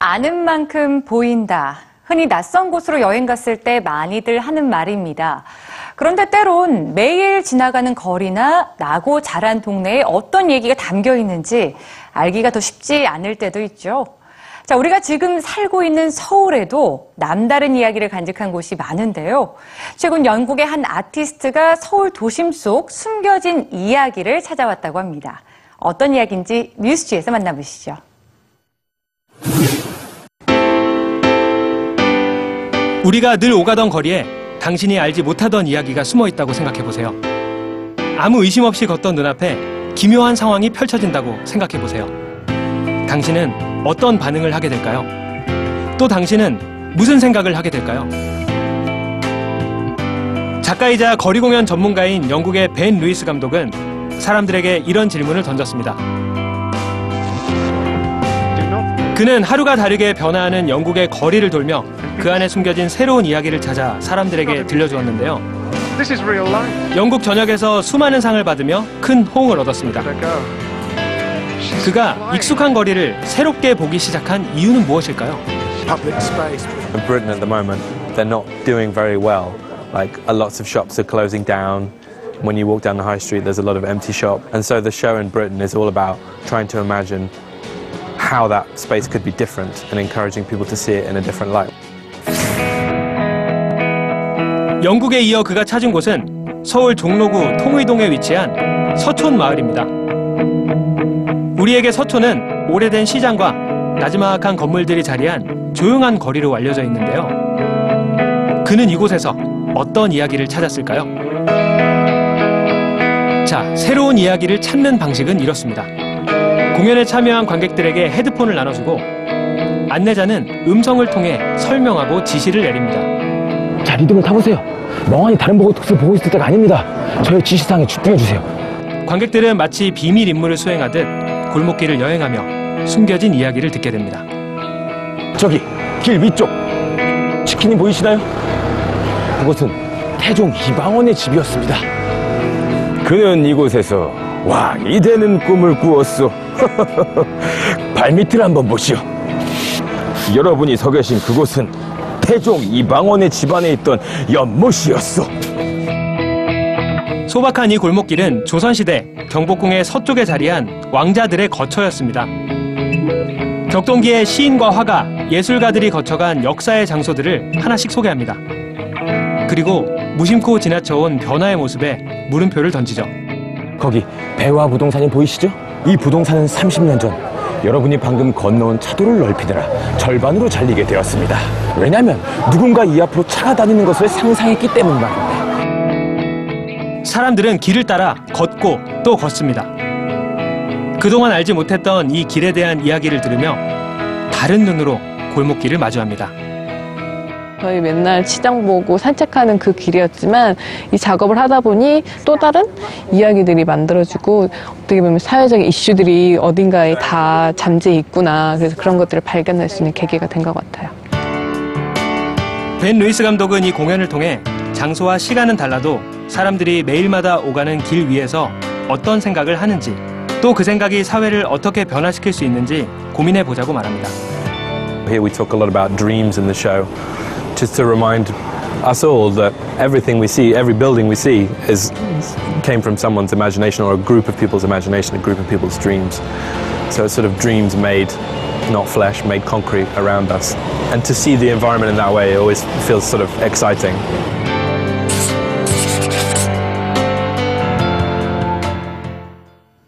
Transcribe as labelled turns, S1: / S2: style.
S1: 아는 만큼 보인다. 흔히 낯선 곳으로 여행 갔을 때 많이들 하는 말입니다. 그런데 때론 매일 지나가는 거리나 나고 자란 동네에 어떤 얘기가 담겨 있는지 알기가 더 쉽지 않을 때도 있죠. 자, 우리가 지금 살고 있는 서울에도 남다른 이야기를 간직한 곳이 많은데요. 최근 영국의 한 아티스트가 서울 도심 속 숨겨진 이야기를 찾아왔다고 합니다. 어떤 이야기인지 뉴스지에서 만나보시죠.
S2: 우리가 늘 오가던 거리에 당신이 알지 못하던 이야기가 숨어 있다고 생각해 보세요. 아무 의심 없이 걷던 눈앞에 기묘한 상황이 펼쳐진다고 생각해 보세요. 당신은 어떤 반응을 하게 될까요? 또 당신은 무슨 생각을 하게 될까요? 작가이자 거리 공연 전문가인 영국의 벤 루이스 감독은 사람들에게 이런 질문을 던졌습니다. 그는 하루가 다르게 변화하는 영국의 거리를 돌며 그 안에 숨겨진 새로운 이야기를 찾아 사람들에게 들려주었는데요.
S3: This is real life.
S2: 영국 전역에서 수많은 상을 받으며 큰 호응을 얻었습니다.
S3: Let her go. She's
S2: 그가
S3: flying.
S2: 익숙한 거리를 새롭게 보기 시작한 이유는 무엇일까요?
S3: public space.
S4: In Britain at the moment, they're not doing very well. Like, uh, lots of shops are closing down. When you walk down the high street, there's a lot of empty shop. And so the show in Britain is all about trying to imagine how that space could be different and encouraging people to see it in a different light.
S2: 영국에 이어 그가 찾은 곳은 서울 종로구 통의동에 위치한 서촌 마을입니다. 우리에게 서촌은 오래된 시장과 나지막한 건물들이 자리한 조용한 거리로 알려져 있는데요. 그는 이곳에서 어떤 이야기를 찾았을까요? 자, 새로운 이야기를 찾는 방식은 이렇습니다. 공연에 참여한 관객들에게 헤드폰을 나눠주고 안내자는 음성을 통해 설명하고 지시를 내립니다.
S5: 자, 리듬을 타보세요. 멍하니 다른 보고특수 보고 있을 때가 아닙니다. 저의 지시사항에 집중해주세요.
S2: 관객들은 마치 비밀 임무를 수행하듯 골목길을 여행하며 숨겨진 이야기를 듣게 됩니다.
S5: 저기, 길 위쪽. 치킨이 보이시나요? 그곳은 태종 이방원의 집이었습니다. 그는 이곳에서 왕이 되는 꿈을 꾸었소. 발밑을 한번 보시오. 여러분이 서 계신 그곳은 태종 이방원의 집안에 있던 연못이었소.
S2: 소박한 이 골목길은 조선시대 경복궁의 서쪽에 자리한 왕자들의 거처였습니다. 격동기의 시인과 화가, 예술가들이 거쳐간 역사의 장소들을 하나씩 소개합니다. 그리고 무심코 지나쳐온 변화의 모습에 물음표를 던지죠.
S5: 거기 배와 부동산이 보이시죠? 이 부동산은 30년 전 여러분이 방금 건너온 차도를 넓히느라 절반으로 잘리게 되었습니다. 왜냐하면 누군가 이 앞으로 차가 다니는 것을 상상했기 때문 말입니다.
S2: 사람들은 길을 따라 걷고 또 걷습니다. 그동안 알지 못했던 이 길에 대한 이야기를 들으며 다른 눈으로 골목길을 마주합니다.
S6: 저희 맨날 시장 보고 산책하는 그 길이었지만 이 작업을 하다 보니 또 다른 이야기들이 만들어지고 어떻게 보면 사회적인 이슈들이 어딘가에 다 잠재 있구나 그래서 그런 것들을 발견할 수 있는 계기가 된 것 같아요.
S2: 벤 루이스 감독은 이 공연을 통해 장소와 시간은 달라도 사람들이 매일마다 오가는 길 위에서 어떤 생각을 하는지 또 그 생각이 사회를 어떻게 변화시킬 수 있는지 고민해 보자고 말합니다.
S4: Here we talk a lot about dreams in the show, just to remind us all that everything we see, every building we see, is came from someone's imagination or a group of people's imagination, a group of people's dreams. So it's sort of dreams made, not flesh, made concrete around us. And to see the environment in that way always feels sort of exciting.